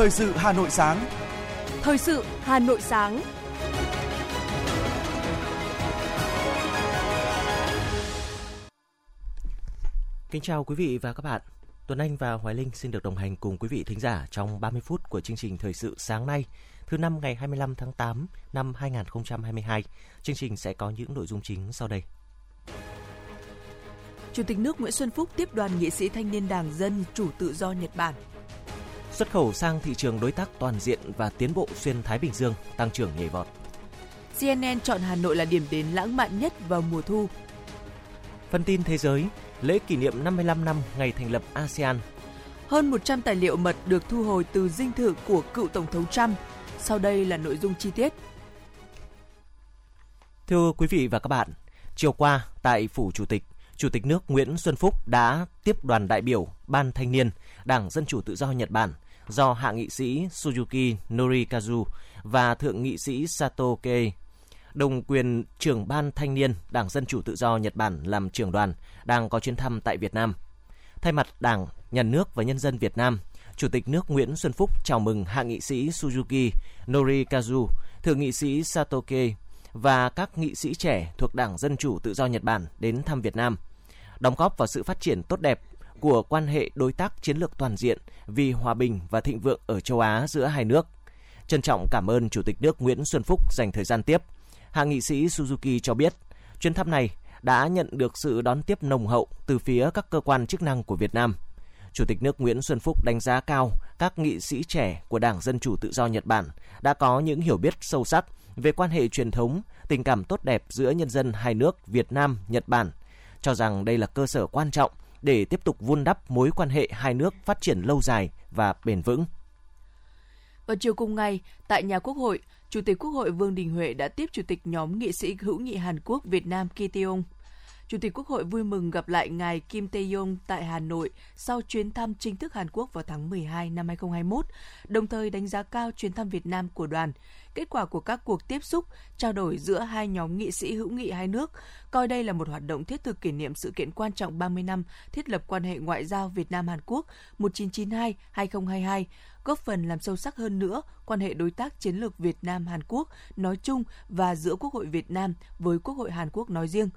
Thời sự Hà Nội sáng. Thời sự Hà Nội sáng. Kính chào quý vị và các bạn. Tuấn Anh và Hoài Linh xin được đồng hành cùng quý vị thính giả trong 30 phút của chương trình Thời sự sáng nay, thứ năm ngày 25 tháng 8 năm 2022. Chương trình sẽ có những nội dung chính sau đây. Chủ tịch nước Nguyễn Xuân Phúc tiếp đoàn nghị sĩ thanh niên Đảng Dân Chủ Tự do Nhật Bản. Xuất khẩu sang thị trường đối tác toàn diện và tiến bộ xuyên Thái Bình Dương tăng trưởng nhảy vọt. CNN chọn Hà Nội là điểm đến lãng mạn nhất vào mùa thu. Phần tin thế giới, lễ kỷ niệm 55 năm ngày thành lập ASEAN. Hơn 100 tài liệu mật được thu hồi từ dinh thự của cựu Tổng thống Trump. Sau đây là nội dung chi tiết. Thưa quý vị và các bạn, chiều qua tại Phủ Chủ tịch, Chủ tịch nước Nguyễn Xuân Phúc đã tiếp đoàn đại biểu Ban Thanh niên Đảng Dân Chủ Tự do Nhật Bản do hạ nghị sĩ Suzuki Norikazu và thượng nghị sĩ Sato Kei đồng quyền trưởng ban thanh niên Đảng Dân Chủ Tự do Nhật Bản làm trưởng đoàn đang có chuyến thăm tại Việt Nam. Thay mặt Đảng, Nhà nước và nhân dân Việt Nam, Chủ tịch nước Nguyễn Xuân Phúc chào mừng hạ nghị sĩ Suzuki Norikazu, thượng nghị sĩ Satoke và các nghị sĩ trẻ thuộc Đảng Dân Chủ Tự do Nhật Bản đến thăm Việt Nam, đóng góp vào sự phát triển tốt đẹp của quan hệ đối tác chiến lược toàn diện vì hòa bình và thịnh vượng ở châu Á giữa hai nước. Trân trọng cảm ơn Chủ tịch nước Nguyễn Xuân Phúc dành thời gian tiếp. Hạ nghị sĩ Suzuki cho biết, chuyến thăm này đã nhận được sự đón tiếp nồng hậu từ phía các cơ quan chức năng của Việt Nam. Chủ tịch nước Nguyễn Xuân Phúc đánh giá cao các nghị sĩ trẻ của Đảng Dân Chủ Tự do Nhật Bản đã có những hiểu biết sâu sắc về quan hệ truyền thống, tình cảm tốt đẹp giữa nhân dân hai nước Việt Nam, Nhật Bản, cho rằng đây là cơ sở quan trọng để tiếp tục vun đắp mối quan hệ hai nước phát triển lâu dài và bền vững. Vào chiều cùng ngày, tại nhà Quốc hội, Chủ tịch Quốc hội Vương Đình Huệ đã tiếp Chủ tịch nhóm nghị sĩ hữu nghị Hàn Quốc Việt Nam Ki Tae-yong. Chủ tịch Quốc hội vui mừng gặp lại ngài Kim Tae-yong tại Hà Nội sau chuyến thăm chính thức Hàn Quốc vào tháng 12 năm 2021, đồng thời đánh giá cao chuyến thăm Việt Nam của đoàn, kết quả của các cuộc tiếp xúc, trao đổi giữa hai nhóm nghị sĩ hữu nghị hai nước, coi đây là một hoạt động thiết thực kỷ niệm sự kiện quan trọng 30 năm thiết lập quan hệ ngoại giao Việt Nam Hàn Quốc 1992-2022, góp phần làm sâu sắc hơn nữa quan hệ đối tác chiến lược Việt Nam Hàn Quốc nói chung và giữa Quốc hội Việt Nam với Quốc hội Hàn Quốc nói riêng.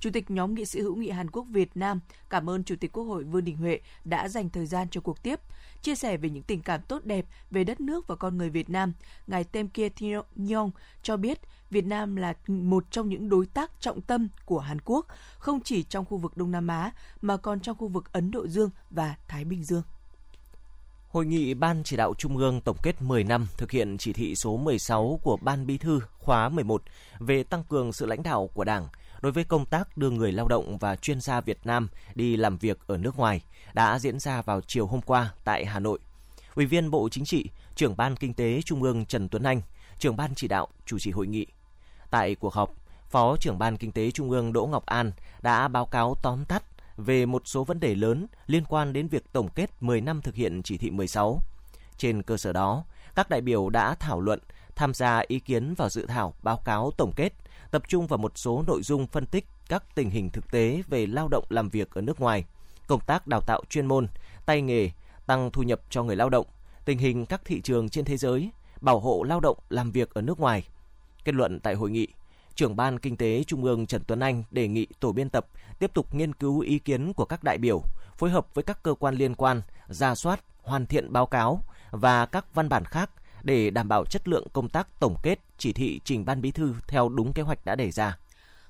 Chủ tịch nhóm nghị sĩ hữu nghị Hàn Quốc Việt Nam cảm ơn Chủ tịch Quốc hội Vương Đình Huệ đã dành thời gian cho cuộc tiếp, chia sẻ về những tình cảm tốt đẹp về đất nước và con người Việt Nam. Ngài Tem Kia Nyong cho biết Việt Nam là một trong những đối tác trọng tâm của Hàn Quốc, không chỉ trong khu vực Đông Nam Á mà còn trong khu vực Ấn Độ Dương và Thái Bình Dương. Hội nghị Ban chỉ đạo Trung ương tổng kết 10 năm thực hiện chỉ thị số 16 của Ban Bí thư khóa 11 về tăng cường sự lãnh đạo của Đảng đối với công tác đưa người lao động và chuyên gia Việt Nam đi làm việc ở nước ngoài đã diễn ra vào chiều hôm qua tại Hà Nội. Ủy viên Bộ Chính trị, trưởng Ban Kinh tế Trung ương Trần Tuấn Anh, trưởng Ban chỉ đạo chủ trì hội nghị. Tại cuộc họp, Phó trưởng Ban Kinh tế Trung ương Đỗ Ngọc An đã báo cáo tóm tắt về một số vấn đề lớn liên quan đến việc tổng kết 10 năm thực hiện chỉ thị 16. Trên cơ sở đó, các đại biểu đã thảo luận, tham gia ý kiến vào dự thảo báo cáo tổng kết, tập trung vào một số nội dung phân tích các tình hình thực tế về lao động làm việc ở nước ngoài, công tác đào tạo chuyên môn, tay nghề, tăng thu nhập cho người lao động, tình hình các thị trường trên thế giới, bảo hộ lao động làm việc ở nước ngoài. Kết luận tại hội nghị, trưởng ban kinh tế Trung ương Trần Tuấn Anh đề nghị tổ biên tập tiếp tục nghiên cứu ý kiến của các đại biểu, phối hợp với các cơ quan liên quan, ra soát, hoàn thiện báo cáo và các văn bản khác để đảm bảo chất lượng công tác tổng kết chỉ thị trình ban bí thư theo đúng kế hoạch đã đề ra.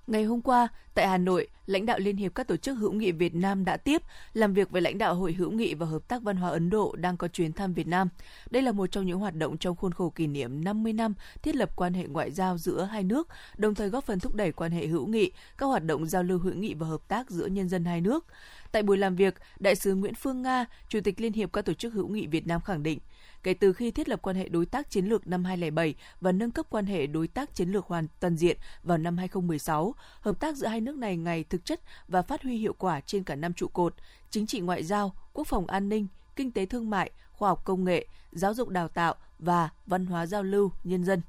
Ngày hôm qua, tại Hà Nội, lãnh đạo Liên hiệp các tổ chức hữu nghị Việt Nam đã tiếp làm việc với lãnh đạo Hội hữu nghị và Hợp tác Văn hóa Ấn Độ đang có chuyến thăm Việt Nam. Đây là một trong những hoạt động trong khuôn khổ kỷ niệm 50 năm thiết lập quan hệ ngoại giao giữa hai nước, đồng thời góp phần thúc đẩy quan hệ hữu nghị, các hoạt động giao lưu hữu nghị và hợp tác giữa nhân dân hai nước. Tại buổi làm việc, Đại sứ Nguyễn Phương Nga, Chủ tịch Liên hiệp các tổ chức hữu nghị Việt Nam khẳng định, kể từ khi thiết lập quan hệ đối tác chiến lược năm 2007 và nâng cấp quan hệ đối tác chiến lược hoàn toàn diện vào năm 2016, hợp tác giữa hai nước nước này ngày thực chất và phát huy hiệu quả trên cả năm trụ cột: chính trị ngoại giao, quốc phòng an ninh, kinh tế thương mại, khoa học công nghệ, giáo dục đào tạo và văn hóa giao lưu nhân dân.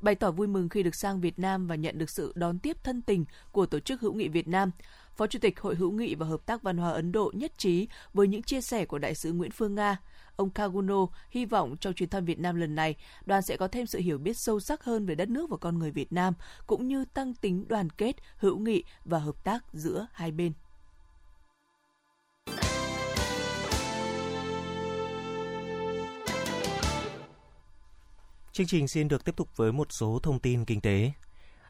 bày tỏ vui mừng khi được sang Việt Nam và nhận được sự đón tiếp thân tình của Tổ chức Hữu nghị Việt Nam. Phó Chủ tịch Hội hữu nghị và Hợp tác Văn hóa Ấn Độ nhất trí với những chia sẻ của Đại sứ Nguyễn Phương Nga. Ông Kaguno hy vọng trong chuyến thăm Việt Nam lần này, đoàn sẽ có thêm sự hiểu biết sâu sắc hơn về đất nước và con người Việt Nam, cũng như tăng tính đoàn kết, hữu nghị và hợp tác giữa hai bên. Chương trình xin được tiếp tục với một số thông tin kinh tế.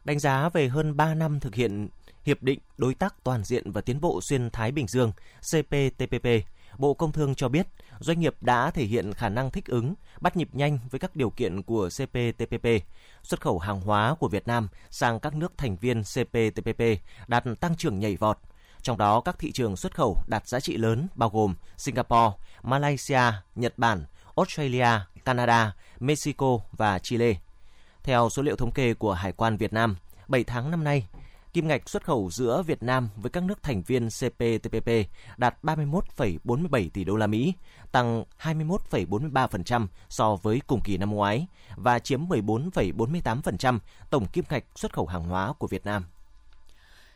Đánh giá về hơn 3 năm thực hiện Hiệp định Đối tác Toàn diện và Tiến bộ Xuyên Thái Bình Dương CPTPP, Bộ Công Thương cho biết doanh nghiệp đã thể hiện khả năng thích ứng, bắt nhịp nhanh với các điều kiện của CPTPP. Xuất khẩu hàng hóa của Việt Nam sang các nước thành viên CPTPP đạt tăng trưởng nhảy vọt. Trong đó, các thị trường xuất khẩu đạt giá trị lớn bao gồm Singapore, Malaysia, Nhật Bản, Australia, Canada, Mexico và Chile. Theo số liệu thống kê của Hải quan Việt Nam, 7 tháng năm nay, kim ngạch xuất khẩu giữa Việt Nam với các nước thành viên CPTPP đạt 31,47 tỷ đô la Mỹ, tăng 21,43% so với cùng kỳ năm ngoái và chiếm 14,48% tổng kim ngạch xuất khẩu hàng hóa của Việt Nam.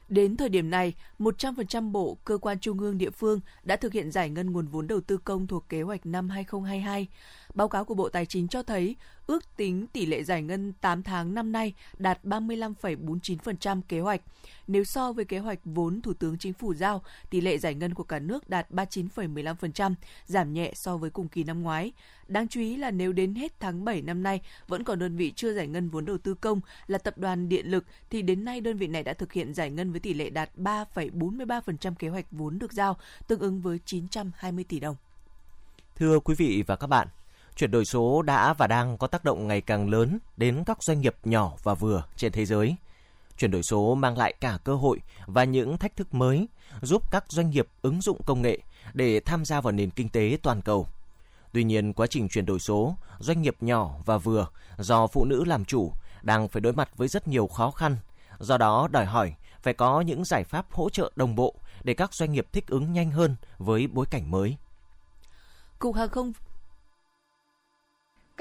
Đến thời điểm này, 100% bộ, cơ quan trung ương địa phương đã thực hiện giải ngân nguồn vốn đầu tư công thuộc kế hoạch năm 2022. Báo cáo của Bộ Tài chính cho thấy ước tính tỷ lệ giải ngân 8 tháng năm nay đạt 35,49% kế hoạch. Nếu so với kế hoạch vốn Thủ tướng Chính phủ giao, tỷ lệ giải ngân của cả nước đạt 39,15%, giảm nhẹ so với cùng kỳ năm ngoái. Đáng chú ý là nếu đến hết tháng 7 năm nay vẫn còn đơn vị chưa giải ngân vốn đầu tư công là Tập đoàn Điện lực thì đến nay đơn vị này đã thực hiện giải ngân với tỷ lệ đạt 3,43% kế hoạch vốn được giao, tương ứng với 920 tỷ đồng. Thưa quý vị và các bạn, chuyển đổi số đã và đang có tác động ngày càng lớn đến các doanh nghiệp nhỏ và vừa trên thế giới. Chuyển đổi số mang lại cả cơ hội và những thách thức mới, giúp các doanh nghiệp ứng dụng công nghệ để tham gia vào nền kinh tế toàn cầu. Tuy nhiên, quá trình chuyển đổi số, doanh nghiệp nhỏ và vừa do phụ nữ làm chủ đang phải đối mặt với rất nhiều khó khăn. Do đó, đòi hỏi phải có những giải pháp hỗ trợ đồng bộ để các doanh nghiệp thích ứng nhanh hơn với bối cảnh mới. Cục Hàng không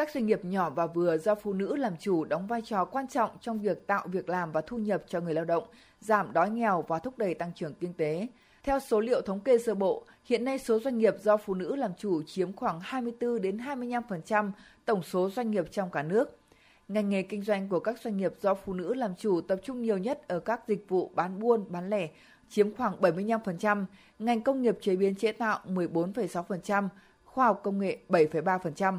các doanh nghiệp nhỏ và vừa do phụ nữ làm chủ đóng vai trò quan trọng trong việc tạo việc làm và thu nhập cho người lao động, giảm đói nghèo và thúc đẩy tăng trưởng kinh tế. Theo số liệu thống kê sơ bộ, hiện nay số doanh nghiệp do phụ nữ làm chủ chiếm khoảng 24 đến 25% tổng số doanh nghiệp trong cả nước. Ngành nghề kinh doanh của các doanh nghiệp do phụ nữ làm chủ tập trung nhiều nhất ở các dịch vụ bán buôn, bán lẻ, chiếm khoảng 75%, ngành công nghiệp chế biến chế tạo 14,6%, khoa học công nghệ 7,3%.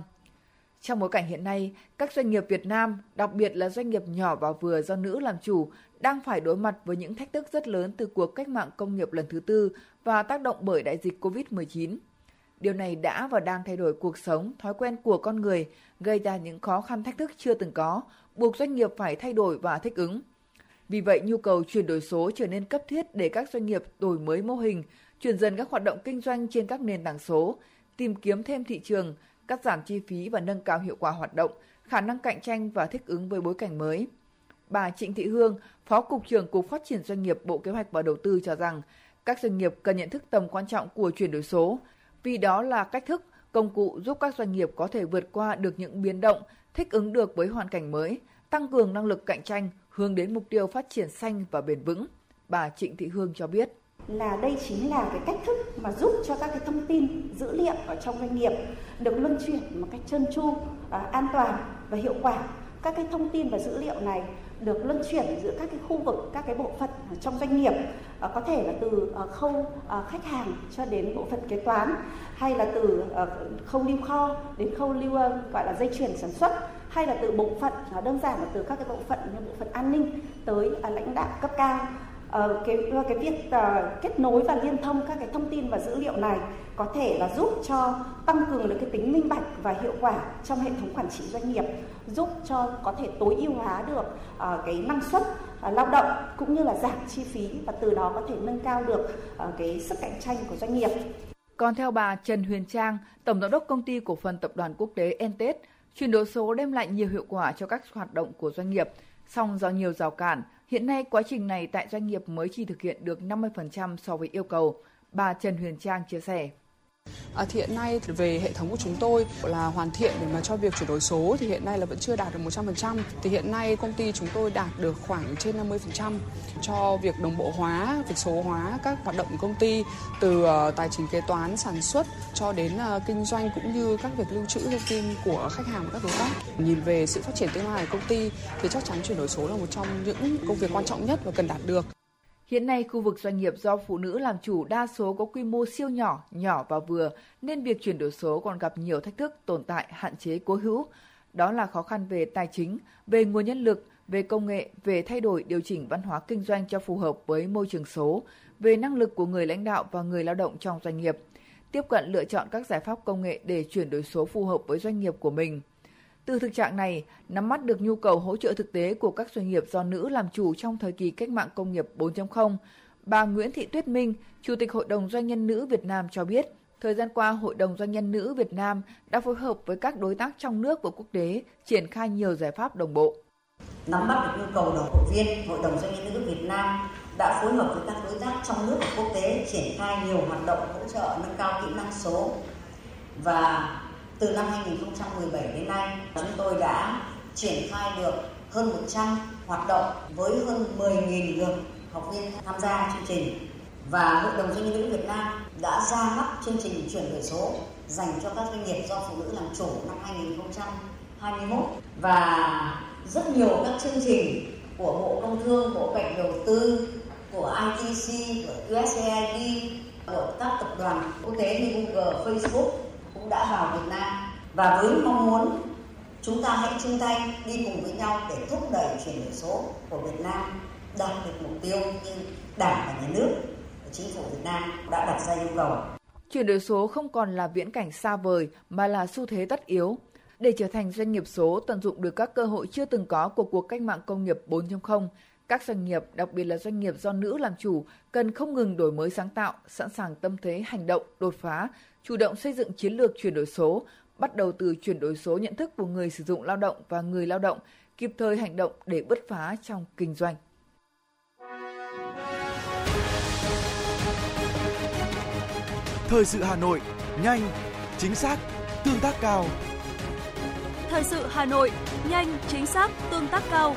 Trong bối cảnh hiện nay, các doanh nghiệp Việt Nam, đặc biệt là doanh nghiệp nhỏ và vừa do nữ làm chủ, đang phải đối mặt với những thách thức rất lớn từ cuộc cách mạng công nghiệp lần thứ tư và tác động bởi đại dịch COVID-19. Điều này đã và đang thay đổi cuộc sống, thói quen của con người, gây ra những khó khăn thách thức chưa từng có, buộc doanh nghiệp phải thay đổi và thích ứng. Vì vậy, nhu cầu chuyển đổi số trở nên cấp thiết để các doanh nghiệp đổi mới mô hình, chuyển dần các hoạt động kinh doanh trên các nền tảng số, tìm kiếm thêm thị trường, cắt giảm chi phí và nâng cao hiệu quả hoạt động, khả năng cạnh tranh và thích ứng với bối cảnh mới. Bà Trịnh Thị Hương, Phó Cục trưởng Cục Phát triển Doanh nghiệp Bộ Kế hoạch và Đầu tư cho rằng các doanh nghiệp cần nhận thức tầm quan trọng của chuyển đổi số, vì đó là cách thức, công cụ giúp các doanh nghiệp có thể vượt qua được những biến động, thích ứng được với hoàn cảnh mới, tăng cường năng lực cạnh tranh, hướng đến mục tiêu phát triển xanh và bền vững. Bà Trịnh Thị Hương cho biết là đây chính là cái cách thức mà giúp cho các cái thông tin dữ liệu ở trong doanh nghiệp được luân chuyển một cách trơn tru, à, an toàn và hiệu quả. Các cái thông tin và dữ liệu này được luân chuyển giữa các cái khu vực, các cái bộ phận trong doanh nghiệp, à, có thể là từ à, khâu khách hàng cho đến bộ phận kế toán, hay là từ khâu lưu kho đến khâu lưu gọi là dây chuyển sản xuất, hay là từ bộ phận đơn giản là từ các cái bộ phận như bộ phận an ninh tới lãnh đạo cấp cao uh, cái cái việc uh, kết nối và liên thông các cái thông tin và dữ liệu này có thể là giúp cho tăng cường được cái tính minh bạch và hiệu quả trong hệ thống quản trị doanh nghiệp giúp cho có thể tối ưu hóa được uh, cái năng suất uh, lao động cũng như là giảm chi phí và từ đó có thể nâng cao được uh, cái sức cạnh tranh của doanh nghiệp. Còn theo bà Trần Huyền Trang, Tổng giám đốc công ty cổ phần tập đoàn quốc tế Entet, chuyển đổi số đem lại nhiều hiệu quả cho các hoạt động của doanh nghiệp, song do nhiều rào cản, Hiện nay, quá trình này tại doanh nghiệp mới chỉ thực hiện được 50% so với yêu cầu, bà Trần Huyền Trang chia sẻ. À, thì hiện nay về hệ thống của chúng tôi là hoàn thiện để mà cho việc chuyển đổi số thì hiện nay là vẫn chưa đạt được 100%. Thì hiện nay công ty chúng tôi đạt được khoảng trên 50% cho việc đồng bộ hóa, việc số hóa các hoạt động của công ty từ ờ, tài chính kế toán, sản xuất cho đến ờ, kinh doanh cũng như các việc lưu trữ thông tin của khách hàng và các đối tác. Nhìn về sự phát triển tương lai của công ty thì chắc chắn chuyển đổi số là một trong những công việc quan trọng nhất và cần đạt được. Hiện nay, khu vực doanh nghiệp do phụ nữ làm chủ đa số có quy mô siêu nhỏ, nhỏ và vừa, nên việc chuyển đổi số còn gặp nhiều thách thức, tồn tại, hạn chế cố hữu. Đó là khó khăn về tài chính, về nguồn nhân lực, về công nghệ, về thay đổi điều chỉnh văn hóa kinh doanh cho phù hợp với môi trường số, về năng lực của người lãnh đạo và người lao động trong doanh nghiệp, tiếp cận lựa chọn các giải pháp công nghệ để chuyển đổi số phù hợp với doanh nghiệp của mình – từ thực trạng này, nắm bắt được nhu cầu hỗ trợ thực tế của các doanh nghiệp do nữ làm chủ trong thời kỳ cách mạng công nghiệp 4.0, bà Nguyễn Thị Tuyết Minh, Chủ tịch Hội đồng Doanh nhân nữ Việt Nam cho biết, thời gian qua Hội đồng Doanh nhân nữ Việt Nam đã phối hợp với các đối tác trong nước và quốc tế triển khai nhiều giải pháp đồng bộ. Nắm bắt được nhu cầu của hội viên, Hội đồng Doanh nhân nữ Việt Nam đã phối hợp với các đối tác trong nước và quốc tế triển khai nhiều hoạt động hỗ trợ nâng cao kỹ năng số và từ năm 2017 đến nay, chúng tôi đã triển khai được hơn 100 hoạt động với hơn 10.000 lượt học viên tham gia chương trình. Và Hội đồng Doanh nhân nữ Việt Nam đã ra mắt chương trình chuyển đổi số dành cho các doanh nghiệp do phụ nữ làm chủ năm 2021 và rất nhiều các chương trình của Bộ Công Thương, Bộ Kế Đầu tư, của ITC, của USAID, của các tập đoàn quốc tế như Google, Facebook đã vào Việt Nam và với mong muốn chúng ta hãy chung tay đi cùng với nhau để thúc đẩy chuyển đổi số của Việt Nam đạt được mục tiêu như Đảng và Nhà nước và Chính phủ Việt Nam đã đặt ra yêu cầu. Chuyển đổi số không còn là viễn cảnh xa vời mà là xu thế tất yếu. Để trở thành doanh nghiệp số tận dụng được các cơ hội chưa từng có của cuộc cách mạng công nghiệp 4.0, các doanh nghiệp, đặc biệt là doanh nghiệp do nữ làm chủ, cần không ngừng đổi mới sáng tạo, sẵn sàng tâm thế hành động, đột phá, chủ động xây dựng chiến lược chuyển đổi số, bắt đầu từ chuyển đổi số nhận thức của người sử dụng lao động và người lao động, kịp thời hành động để bứt phá trong kinh doanh. Thời sự Hà Nội, nhanh, chính xác, tương tác cao. Thời sự Hà Nội, nhanh, chính xác, tương tác cao.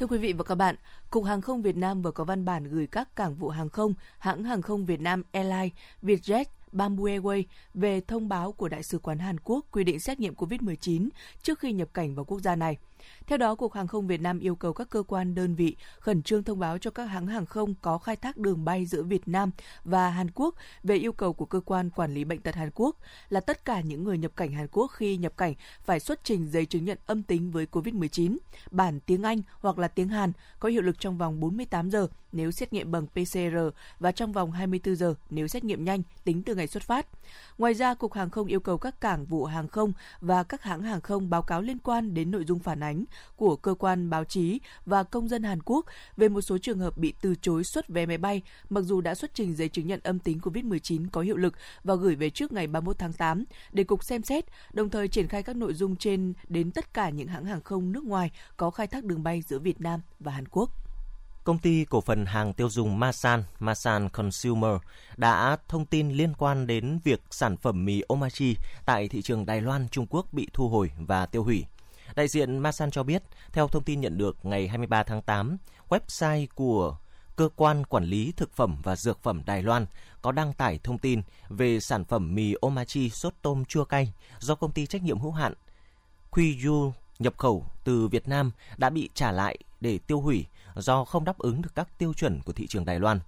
Thưa quý vị và các bạn, Cục Hàng không Việt Nam vừa có văn bản gửi các cảng vụ hàng không, hãng hàng không Việt Nam Airlines, Vietjet, Bamboo Airways về thông báo của Đại sứ quán Hàn Quốc quy định xét nghiệm COVID-19 trước khi nhập cảnh vào quốc gia này – theo đó, Cục Hàng không Việt Nam yêu cầu các cơ quan đơn vị khẩn trương thông báo cho các hãng hàng không có khai thác đường bay giữa Việt Nam và Hàn Quốc về yêu cầu của cơ quan quản lý bệnh tật Hàn Quốc là tất cả những người nhập cảnh Hàn Quốc khi nhập cảnh phải xuất trình giấy chứng nhận âm tính với COVID-19, bản tiếng Anh hoặc là tiếng Hàn có hiệu lực trong vòng 48 giờ nếu xét nghiệm bằng PCR và trong vòng 24 giờ nếu xét nghiệm nhanh tính từ ngày xuất phát. Ngoài ra, Cục Hàng không yêu cầu các cảng vụ hàng không và các hãng hàng không báo cáo liên quan đến nội dung phản ánh của cơ quan báo chí và công dân Hàn Quốc về một số trường hợp bị từ chối xuất vé máy bay mặc dù đã xuất trình giấy chứng nhận âm tính COVID-19 có hiệu lực và gửi về trước ngày 31 tháng 8 để Cục xem xét, đồng thời triển khai các nội dung trên đến tất cả những hãng hàng không nước ngoài có khai thác đường bay giữa Việt Nam và Hàn Quốc công ty cổ phần hàng tiêu dùng Masan, Masan Consumer đã thông tin liên quan đến việc sản phẩm mì Omachi tại thị trường Đài Loan, Trung Quốc bị thu hồi và tiêu hủy. Đại diện Masan cho biết, theo thông tin nhận được ngày 23 tháng 8, website của cơ quan quản lý thực phẩm và dược phẩm Đài Loan có đăng tải thông tin về sản phẩm mì Omachi sốt tôm chua cay do công ty trách nhiệm hữu hạn Quyu nhập khẩu từ Việt Nam đã bị trả lại để tiêu hủy do không đáp ứng được các tiêu chuẩn của thị trường Đài Loan.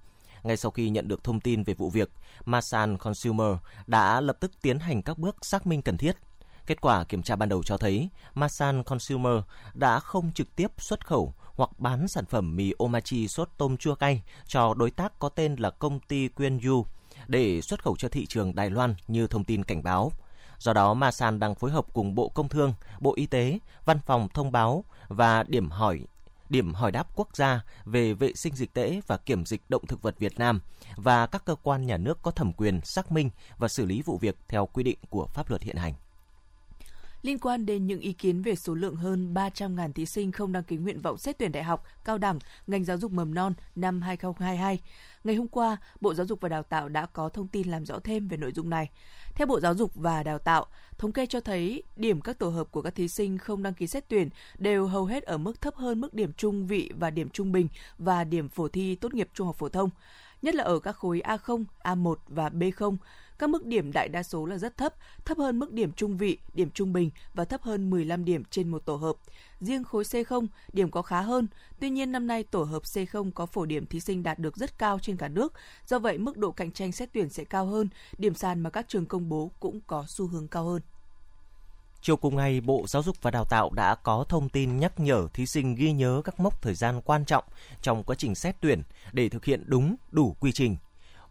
Ngay sau khi nhận được thông tin về vụ việc, Masan Consumer đã lập tức tiến hành các bước xác minh cần thiết. Kết quả kiểm tra ban đầu cho thấy Masan Consumer đã không trực tiếp xuất khẩu hoặc bán sản phẩm mì omachi sốt tôm chua cay cho đối tác có tên là công ty Quyên Yu để xuất khẩu cho thị trường Đài Loan như thông tin cảnh báo. Do đó, Masan đang phối hợp cùng Bộ Công Thương, Bộ Y tế, Văn phòng Thông báo và Điểm hỏi điểm hỏi đáp quốc gia về vệ sinh dịch tễ và kiểm dịch động thực vật Việt Nam và các cơ quan nhà nước có thẩm quyền xác minh và xử lý vụ việc theo quy định của pháp luật hiện hành liên quan đến những ý kiến về số lượng hơn 300.000 thí sinh không đăng ký nguyện vọng xét tuyển đại học, cao đẳng, ngành giáo dục mầm non năm 2022. Ngày hôm qua, Bộ Giáo dục và Đào tạo đã có thông tin làm rõ thêm về nội dung này. Theo Bộ Giáo dục và Đào tạo, thống kê cho thấy điểm các tổ hợp của các thí sinh không đăng ký xét tuyển đều hầu hết ở mức thấp hơn mức điểm trung vị và điểm trung bình và điểm phổ thi tốt nghiệp trung học phổ thông nhất là ở các khối A0, A1 và B0, các mức điểm đại đa số là rất thấp, thấp hơn mức điểm trung vị, điểm trung bình và thấp hơn 15 điểm trên một tổ hợp. Riêng khối C0, điểm có khá hơn, tuy nhiên năm nay tổ hợp C0 có phổ điểm thí sinh đạt được rất cao trên cả nước, do vậy mức độ cạnh tranh xét tuyển sẽ cao hơn, điểm sàn mà các trường công bố cũng có xu hướng cao hơn. Chiều cùng ngày, Bộ Giáo dục và Đào tạo đã có thông tin nhắc nhở thí sinh ghi nhớ các mốc thời gian quan trọng trong quá trình xét tuyển để thực hiện đúng, đủ quy trình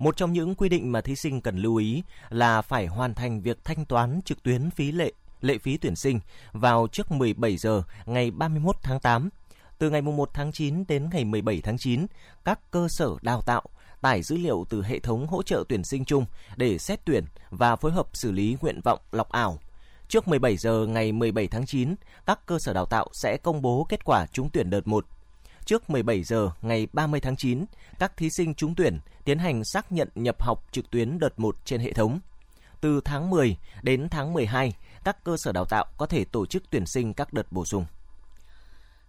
một trong những quy định mà thí sinh cần lưu ý là phải hoàn thành việc thanh toán trực tuyến phí lệ lệ phí tuyển sinh vào trước 17 giờ ngày 31 tháng 8. Từ ngày 1 tháng 9 đến ngày 17 tháng 9, các cơ sở đào tạo tải dữ liệu từ hệ thống hỗ trợ tuyển sinh chung để xét tuyển và phối hợp xử lý nguyện vọng lọc ảo. Trước 17 giờ ngày 17 tháng 9, các cơ sở đào tạo sẽ công bố kết quả trúng tuyển đợt 1 trước 17 giờ ngày 30 tháng 9, các thí sinh trúng tuyển tiến hành xác nhận nhập học trực tuyến đợt 1 trên hệ thống. Từ tháng 10 đến tháng 12, các cơ sở đào tạo có thể tổ chức tuyển sinh các đợt bổ sung.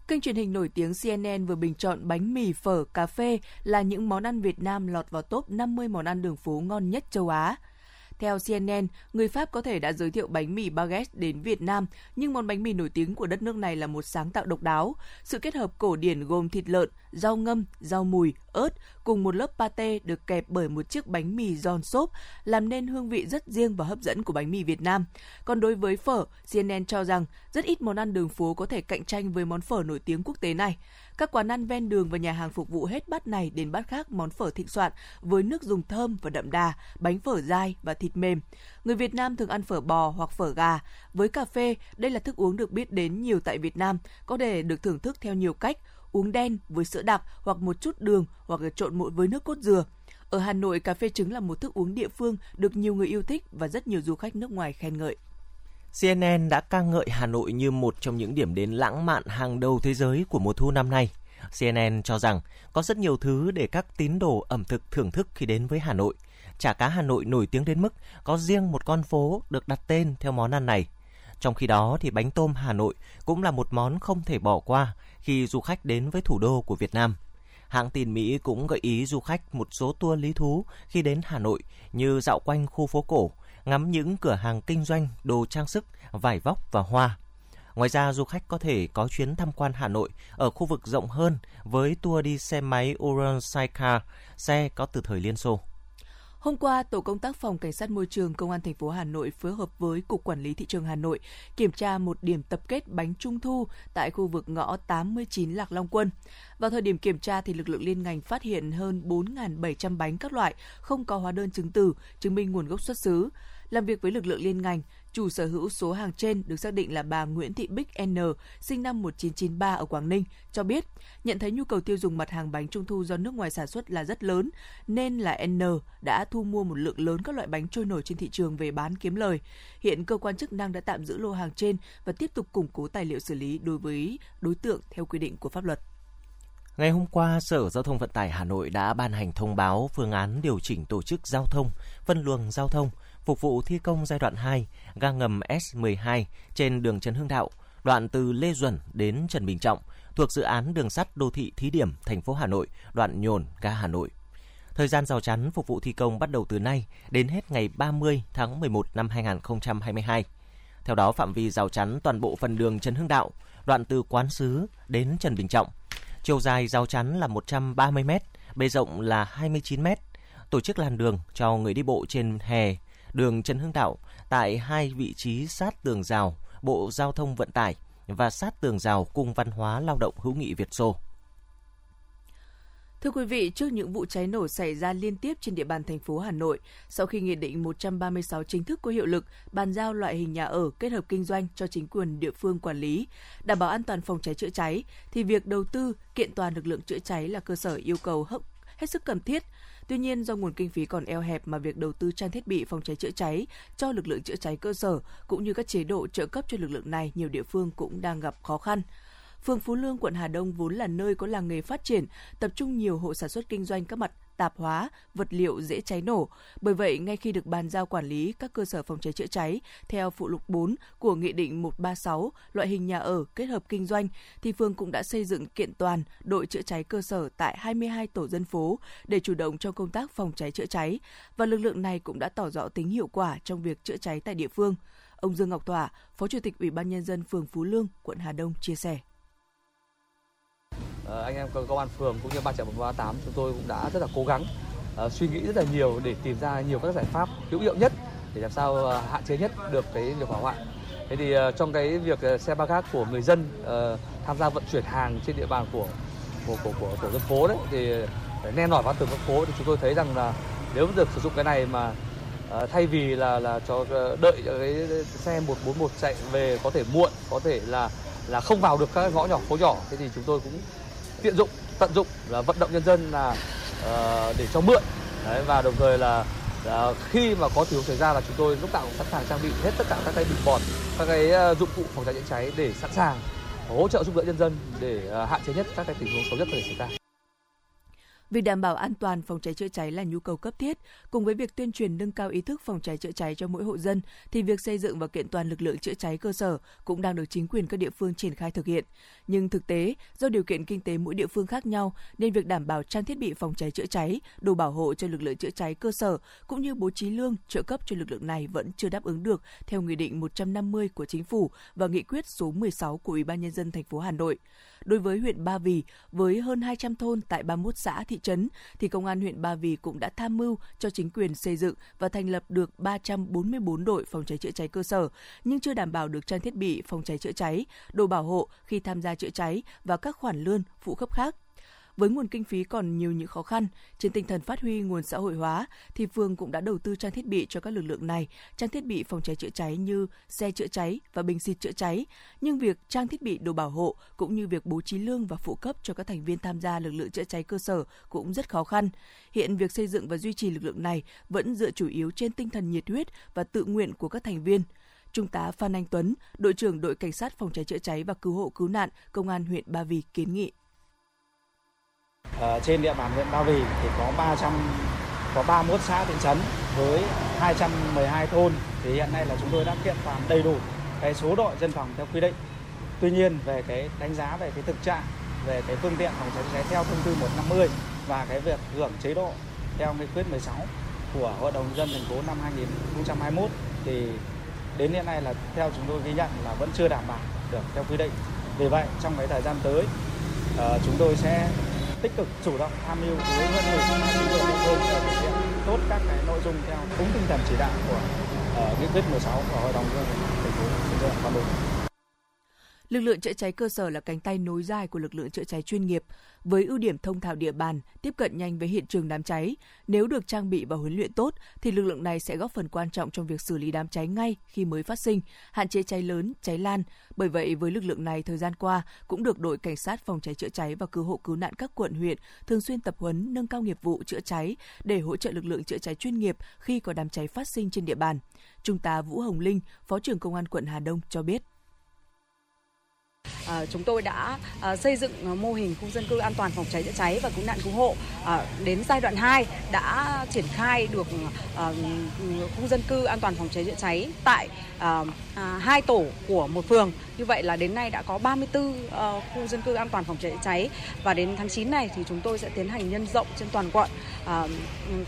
Kênh truyền hình nổi tiếng CNN vừa bình chọn bánh mì, phở, cà phê là những món ăn Việt Nam lọt vào top 50 món ăn đường phố ngon nhất châu Á. Theo CNN, người Pháp có thể đã giới thiệu bánh mì baguette đến Việt Nam, nhưng món bánh mì nổi tiếng của đất nước này là một sáng tạo độc đáo. Sự kết hợp cổ điển gồm thịt lợn, rau ngâm, rau mùi, ớt cùng một lớp pate được kẹp bởi một chiếc bánh mì giòn xốp, làm nên hương vị rất riêng và hấp dẫn của bánh mì Việt Nam. Còn đối với phở, CNN cho rằng rất ít món ăn đường phố có thể cạnh tranh với món phở nổi tiếng quốc tế này. Các quán ăn ven đường và nhà hàng phục vụ hết bát này đến bát khác món phở thịnh soạn với nước dùng thơm và đậm đà, bánh phở dai và thịt mềm. Người Việt Nam thường ăn phở bò hoặc phở gà. Với cà phê, đây là thức uống được biết đến nhiều tại Việt Nam, có thể được thưởng thức theo nhiều cách, uống đen với sữa đặc hoặc một chút đường hoặc trộn muỗng với nước cốt dừa. Ở Hà Nội, cà phê trứng là một thức uống địa phương được nhiều người yêu thích và rất nhiều du khách nước ngoài khen ngợi. CNN đã ca ngợi Hà Nội như một trong những điểm đến lãng mạn hàng đầu thế giới của mùa thu năm nay. CNN cho rằng có rất nhiều thứ để các tín đồ ẩm thực thưởng thức khi đến với Hà Nội. Chả cá Hà Nội nổi tiếng đến mức có riêng một con phố được đặt tên theo món ăn này. Trong khi đó thì bánh tôm Hà Nội cũng là một món không thể bỏ qua khi du khách đến với thủ đô của Việt Nam. Hãng tin Mỹ cũng gợi ý du khách một số tour lý thú khi đến Hà Nội như dạo quanh khu phố cổ, ngắm những cửa hàng kinh doanh đồ trang sức, vải vóc và hoa. Ngoài ra, du khách có thể có chuyến tham quan Hà Nội ở khu vực rộng hơn với tour đi xe máy Ural Sidecar, xe có từ thời Liên Xô. Hôm qua, tổ công tác phòng cảnh sát môi trường công an thành phố Hà Nội phối hợp với cục quản lý thị trường Hà Nội kiểm tra một điểm tập kết bánh trung thu tại khu vực ngõ 89 Lạc Long Quân. Vào thời điểm kiểm tra thì lực lượng liên ngành phát hiện hơn 4.700 bánh các loại không có hóa đơn chứng từ chứng minh nguồn gốc xuất xứ. Làm việc với lực lượng liên ngành, chủ sở hữu số hàng trên được xác định là bà Nguyễn Thị Bích N, sinh năm 1993 ở Quảng Ninh, cho biết nhận thấy nhu cầu tiêu dùng mặt hàng bánh trung thu do nước ngoài sản xuất là rất lớn, nên là N đã thu mua một lượng lớn các loại bánh trôi nổi trên thị trường về bán kiếm lời. Hiện cơ quan chức năng đã tạm giữ lô hàng trên và tiếp tục củng cố tài liệu xử lý đối với đối tượng theo quy định của pháp luật. Ngày hôm qua, Sở Giao thông Vận tải Hà Nội đã ban hành thông báo phương án điều chỉnh tổ chức giao thông, phân luồng giao thông phục vụ thi công giai đoạn 2 ga ngầm S12 trên đường Trần Hưng Đạo, đoạn từ Lê Duẩn đến Trần Bình Trọng, thuộc dự án đường sắt đô thị thí điểm thành phố Hà Nội, đoạn Nhồn, ga Hà Nội. Thời gian rào chắn phục vụ thi công bắt đầu từ nay đến hết ngày 30 tháng 11 năm 2022. Theo đó, phạm vi rào chắn toàn bộ phần đường Trần Hưng Đạo, đoạn từ Quán Sứ đến Trần Bình Trọng. Chiều dài rào chắn là 130 m, bề rộng là 29 m. Tổ chức làn đường cho người đi bộ trên hè đường Trần Hưng Đạo tại hai vị trí sát tường rào Bộ Giao thông Vận tải và sát tường rào Cung Văn hóa Lao động Hữu nghị Việt Xô. Thưa quý vị, trước những vụ cháy nổ xảy ra liên tiếp trên địa bàn thành phố Hà Nội, sau khi Nghị định 136 chính thức có hiệu lực, bàn giao loại hình nhà ở kết hợp kinh doanh cho chính quyền địa phương quản lý, đảm bảo an toàn phòng cháy chữa cháy, thì việc đầu tư kiện toàn lực lượng chữa cháy là cơ sở yêu cầu hết sức cần thiết. Tuy nhiên, do nguồn kinh phí còn eo hẹp mà việc đầu tư trang thiết bị phòng cháy chữa cháy cho lực lượng chữa cháy cơ sở cũng như các chế độ trợ cấp cho lực lượng này nhiều địa phương cũng đang gặp khó khăn. Phường Phú Lương, quận Hà Đông vốn là nơi có làng nghề phát triển, tập trung nhiều hộ sản xuất kinh doanh các mặt tạp hóa, vật liệu dễ cháy nổ. Bởi vậy, ngay khi được bàn giao quản lý các cơ sở phòng cháy chữa cháy theo phụ lục 4 của Nghị định 136 loại hình nhà ở kết hợp kinh doanh, thì phường cũng đã xây dựng kiện toàn đội chữa cháy cơ sở tại 22 tổ dân phố để chủ động trong công tác phòng cháy chữa cháy. Và lực lượng này cũng đã tỏ rõ tính hiệu quả trong việc chữa cháy tại địa phương. Ông Dương Ngọc Tỏa, Phó Chủ tịch Ủy ban Nhân dân phường Phú Lương, quận Hà Đông chia sẻ. Ờ, anh em công an phường cũng như ban chỉ đạo tám chúng tôi cũng đã rất là cố gắng uh, suy nghĩ rất là nhiều để tìm ra nhiều các giải pháp hữu hiệu nhất để làm sao uh, hạn chế nhất được cái việc hỏa hoạn. Thế thì uh, trong cái việc uh, xe ba gác của người dân uh, tham gia vận chuyển hàng trên địa bàn của của của, của tổ dân phố đấy thì nên nổi vào từ các phố thì chúng tôi thấy rằng là nếu được sử dụng cái này mà uh, thay vì là là cho đợi cái xe 141 chạy về có thể muộn, có thể là là không vào được các ngõ nhỏ phố nhỏ thế thì chúng tôi cũng tiện dụng tận dụng là vận động nhân dân là uh, để cho mượn Đấy, và đồng thời là, là khi mà có tình huống xảy ra là chúng tôi lúc nào cũng sẵn sàng trang bị hết tất cả các cái bình bọt các cái uh, dụng cụ phòng cháy chữa cháy để sẵn sàng hỗ trợ giúp đỡ nhân dân để uh, hạn chế nhất các cái tình huống xấu nhất có thể xảy ra. Việc đảm bảo an toàn phòng cháy chữa cháy là nhu cầu cấp thiết, cùng với việc tuyên truyền nâng cao ý thức phòng cháy chữa cháy cho mỗi hộ dân thì việc xây dựng và kiện toàn lực lượng chữa cháy cơ sở cũng đang được chính quyền các địa phương triển khai thực hiện. Nhưng thực tế, do điều kiện kinh tế mỗi địa phương khác nhau nên việc đảm bảo trang thiết bị phòng cháy chữa cháy, đồ bảo hộ cho lực lượng chữa cháy cơ sở cũng như bố trí lương trợ cấp cho lực lượng này vẫn chưa đáp ứng được theo Nghị định 150 của Chính phủ và Nghị quyết số 16 của Ủy ban nhân dân thành phố Hà Nội. Đối với huyện Ba Vì, với hơn 200 thôn tại 31 xã thị trấn, thì Công an huyện Ba Vì cũng đã tham mưu cho chính quyền xây dựng và thành lập được 344 đội phòng cháy chữa cháy cơ sở, nhưng chưa đảm bảo được trang thiết bị phòng cháy chữa cháy, đồ bảo hộ khi tham gia chữa cháy và các khoản lương phụ cấp khác với nguồn kinh phí còn nhiều những khó khăn, trên tinh thần phát huy nguồn xã hội hóa thì phường cũng đã đầu tư trang thiết bị cho các lực lượng này, trang thiết bị phòng cháy chữa cháy như xe chữa cháy và bình xịt chữa cháy. Nhưng việc trang thiết bị đồ bảo hộ cũng như việc bố trí lương và phụ cấp cho các thành viên tham gia lực lượng chữa cháy cơ sở cũng rất khó khăn. Hiện việc xây dựng và duy trì lực lượng này vẫn dựa chủ yếu trên tinh thần nhiệt huyết và tự nguyện của các thành viên. Trung tá Phan Anh Tuấn, đội trưởng đội cảnh sát phòng cháy chữa cháy và cứu hộ cứu nạn, công an huyện Ba Vì kiến nghị. Ở trên địa bàn huyện Ba Vì thì có 300 có 31 xã thị trấn với 212 thôn thì hiện nay là chúng tôi đã kiện toàn đầy đủ cái số đội dân phòng theo quy định. Tuy nhiên về cái đánh giá về cái thực trạng về cái phương tiện phòng cháy chữa cháy theo thông tư 150 và cái việc hưởng chế độ theo nghị quyết 16 của Hội đồng dân thành phố năm 2021 thì đến hiện nay là theo chúng tôi ghi nhận là vẫn chưa đảm bảo được theo quy định. Vì vậy trong cái thời gian tới uh, chúng tôi sẽ tích cực chủ động tham mưu với huyện ủy chính quyền địa phương thực hiện tốt các cái nội dung theo đúng tinh thần chỉ đạo của uh, nghị quyết 16 của hội đồng nhân dân thành phố Hà Nội Hà Lực lượng chữa cháy cơ sở là cánh tay nối dài của lực lượng chữa cháy chuyên nghiệp, với ưu điểm thông thạo địa bàn, tiếp cận nhanh với hiện trường đám cháy. Nếu được trang bị và huấn luyện tốt, thì lực lượng này sẽ góp phần quan trọng trong việc xử lý đám cháy ngay khi mới phát sinh, hạn chế cháy lớn, cháy lan. Bởi vậy, với lực lượng này thời gian qua cũng được đội cảnh sát phòng cháy chữa cháy và cứu hộ cứu nạn các quận huyện thường xuyên tập huấn nâng cao nghiệp vụ chữa cháy để hỗ trợ lực lượng chữa cháy chuyên nghiệp khi có đám cháy phát sinh trên địa bàn. Trung tá Vũ Hồng Linh, Phó trưởng Công an quận Hà Đông cho biết. À, chúng tôi đã à, xây dựng ờ, mô hình khu dân cư an toàn phòng cháy chữa cháy và cứu nạn cứu hộ à, đến giai đoạn 2 đã triển khai được à, khu dân cư an toàn phòng cháy chữa cháy tại à, à, hai tổ của một phường. Như vậy là đến nay đã có 34 à, khu dân cư an toàn phòng cháy chữa cháy và đến tháng 9 này thì chúng tôi sẽ tiến hành nhân rộng trên toàn quận. À,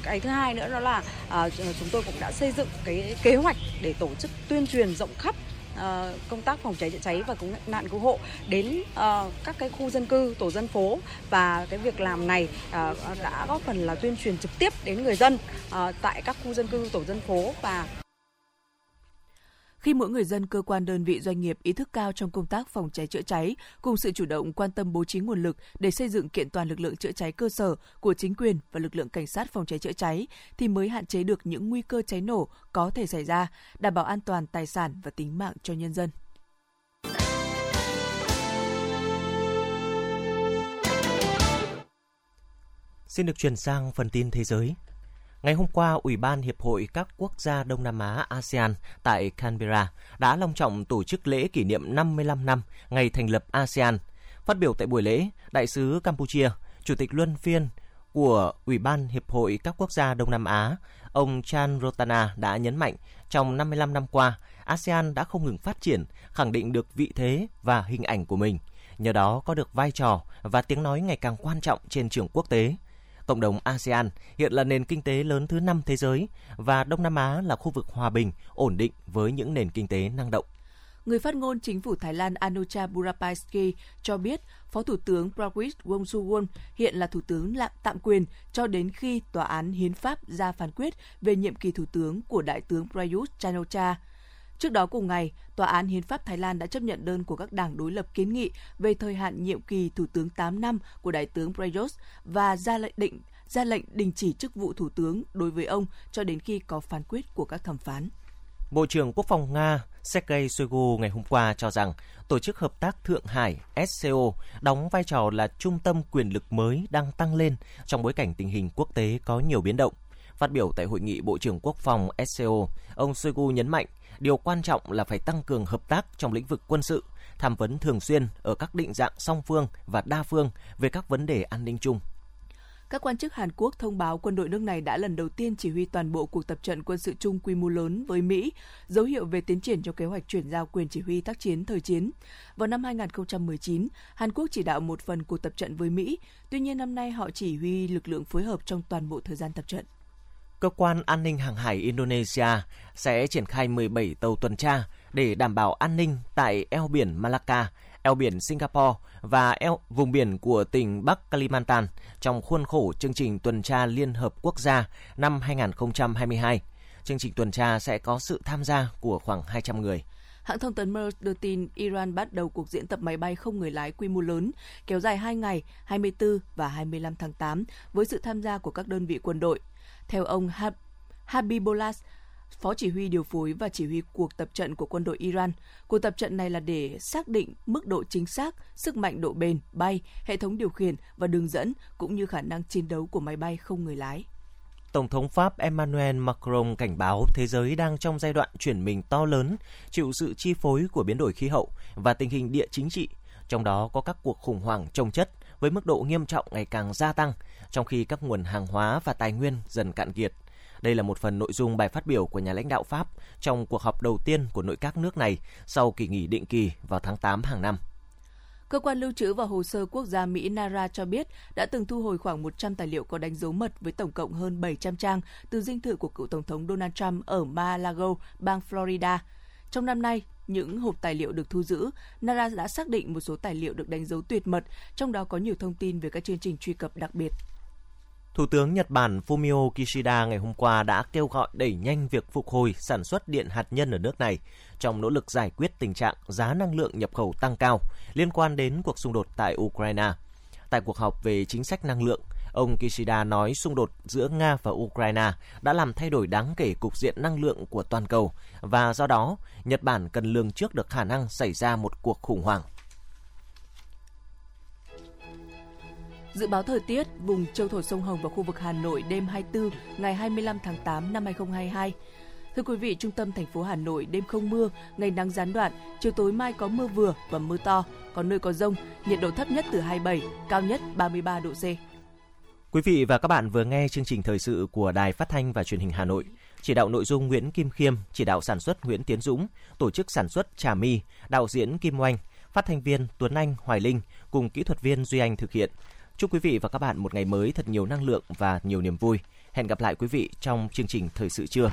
cái thứ hai nữa đó là à, chúng tôi cũng đã xây dựng cái kế hoạch để tổ chức tuyên truyền rộng khắp uh, công tác phòng cháy chữa cháy và cứu nạn cứu hộ đến uh, các cái khu dân cư, tổ dân phố và cái việc làm này uh, đã góp phần là tuyên truyền trực tiếp đến người dân uh, tại các khu dân cư, tổ dân phố và khi mỗi người dân, cơ quan đơn vị doanh nghiệp ý thức cao trong công tác phòng cháy chữa cháy, cùng sự chủ động quan tâm bố trí nguồn lực để xây dựng kiện toàn lực lượng chữa cháy cơ sở của chính quyền và lực lượng cảnh sát phòng cháy chữa cháy thì mới hạn chế được những nguy cơ cháy nổ có thể xảy ra, đảm bảo an toàn tài sản và tính mạng cho nhân dân. Xin được chuyển sang phần tin thế giới. Ngày hôm qua, Ủy ban Hiệp hội các quốc gia Đông Nam Á ASEAN tại Canberra đã long trọng tổ chức lễ kỷ niệm 55 năm ngày thành lập ASEAN. Phát biểu tại buổi lễ, Đại sứ Campuchia, Chủ tịch luân phiên của Ủy ban Hiệp hội các quốc gia Đông Nam Á, ông Chan Rotana đã nhấn mạnh trong 55 năm qua, ASEAN đã không ngừng phát triển, khẳng định được vị thế và hình ảnh của mình. Nhờ đó có được vai trò và tiếng nói ngày càng quan trọng trên trường quốc tế – Cộng đồng ASEAN hiện là nền kinh tế lớn thứ 5 thế giới và Đông Nam Á là khu vực hòa bình, ổn định với những nền kinh tế năng động. Người phát ngôn chính phủ Thái Lan Anucha Burapaisky cho biết Phó Thủ tướng Prawit Wongsuwon hiện là Thủ tướng lạm tạm quyền cho đến khi Tòa án Hiến pháp ra phán quyết về nhiệm kỳ Thủ tướng của Đại tướng Prayut Chan-o-cha. Trước đó cùng ngày, Tòa án Hiến pháp Thái Lan đã chấp nhận đơn của các đảng đối lập kiến nghị về thời hạn nhiệm kỳ Thủ tướng 8 năm của Đại tướng Prayut và ra lệnh định ra lệnh đình chỉ chức vụ Thủ tướng đối với ông cho đến khi có phán quyết của các thẩm phán. Bộ trưởng Quốc phòng Nga Sergei Shoigu ngày hôm qua cho rằng Tổ chức Hợp tác Thượng Hải SCO đóng vai trò là trung tâm quyền lực mới đang tăng lên trong bối cảnh tình hình quốc tế có nhiều biến động. Phát biểu tại hội nghị Bộ trưởng Quốc phòng SCO, ông Shoigu nhấn mạnh điều quan trọng là phải tăng cường hợp tác trong lĩnh vực quân sự, tham vấn thường xuyên ở các định dạng song phương và đa phương về các vấn đề an ninh chung. Các quan chức Hàn Quốc thông báo quân đội nước này đã lần đầu tiên chỉ huy toàn bộ cuộc tập trận quân sự chung quy mô lớn với Mỹ, dấu hiệu về tiến triển trong kế hoạch chuyển giao quyền chỉ huy tác chiến thời chiến. Vào năm 2019, Hàn Quốc chỉ đạo một phần cuộc tập trận với Mỹ, tuy nhiên năm nay họ chỉ huy lực lượng phối hợp trong toàn bộ thời gian tập trận cơ quan an ninh hàng hải Indonesia sẽ triển khai 17 tàu tuần tra để đảm bảo an ninh tại eo biển Malacca, eo biển Singapore và eo vùng biển của tỉnh Bắc Kalimantan trong khuôn khổ chương trình tuần tra Liên Hợp Quốc gia năm 2022. Chương trình tuần tra sẽ có sự tham gia của khoảng 200 người. Hãng thông tấn MERS đưa tin Iran bắt đầu cuộc diễn tập máy bay không người lái quy mô lớn, kéo dài 2 ngày, 24 và 25 tháng 8, với sự tham gia của các đơn vị quân đội, theo ông Habibollah, Phó chỉ huy điều phối và chỉ huy cuộc tập trận của quân đội Iran. Cuộc tập trận này là để xác định mức độ chính xác, sức mạnh độ bền, bay, hệ thống điều khiển và đường dẫn cũng như khả năng chiến đấu của máy bay không người lái. Tổng thống Pháp Emmanuel Macron cảnh báo thế giới đang trong giai đoạn chuyển mình to lớn, chịu sự chi phối của biến đổi khí hậu và tình hình địa chính trị, trong đó có các cuộc khủng hoảng trồng chất với mức độ nghiêm trọng ngày càng gia tăng, trong khi các nguồn hàng hóa và tài nguyên dần cạn kiệt. Đây là một phần nội dung bài phát biểu của nhà lãnh đạo Pháp trong cuộc họp đầu tiên của nội các nước này sau kỳ nghỉ định kỳ vào tháng 8 hàng năm. Cơ quan lưu trữ và hồ sơ quốc gia Mỹ NARA cho biết đã từng thu hồi khoảng 100 tài liệu có đánh dấu mật với tổng cộng hơn 700 trang từ dinh thự của cựu Tổng thống Donald Trump ở Mar-a-Lago, bang Florida. Trong năm nay, những hộp tài liệu được thu giữ, NARA đã xác định một số tài liệu được đánh dấu tuyệt mật, trong đó có nhiều thông tin về các chương trình truy cập đặc biệt. Thủ tướng Nhật Bản Fumio Kishida ngày hôm qua đã kêu gọi đẩy nhanh việc phục hồi sản xuất điện hạt nhân ở nước này trong nỗ lực giải quyết tình trạng giá năng lượng nhập khẩu tăng cao liên quan đến cuộc xung đột tại Ukraine. Tại cuộc họp về chính sách năng lượng, ông Kishida nói xung đột giữa Nga và Ukraine đã làm thay đổi đáng kể cục diện năng lượng của toàn cầu và do đó Nhật Bản cần lường trước được khả năng xảy ra một cuộc khủng hoảng. Dự báo thời tiết vùng châu thổ sông Hồng và khu vực Hà Nội đêm 24 ngày 25 tháng 8 năm 2022. Thưa quý vị, trung tâm thành phố Hà Nội đêm không mưa, ngày nắng gián đoạn, chiều tối mai có mưa vừa và mưa to, có nơi có rông, nhiệt độ thấp nhất từ 27, cao nhất 33 độ C. Quý vị và các bạn vừa nghe chương trình thời sự của Đài Phát thanh và Truyền hình Hà Nội. Chỉ đạo nội dung Nguyễn Kim Khiêm, chỉ đạo sản xuất Nguyễn Tiến Dũng, tổ chức sản xuất Trà My, đạo diễn Kim Oanh, phát thanh viên Tuấn Anh, Hoài Linh cùng kỹ thuật viên Duy Anh thực hiện. Chúc quý vị và các bạn một ngày mới thật nhiều năng lượng và nhiều niềm vui. Hẹn gặp lại quý vị trong chương trình Thời sự trưa.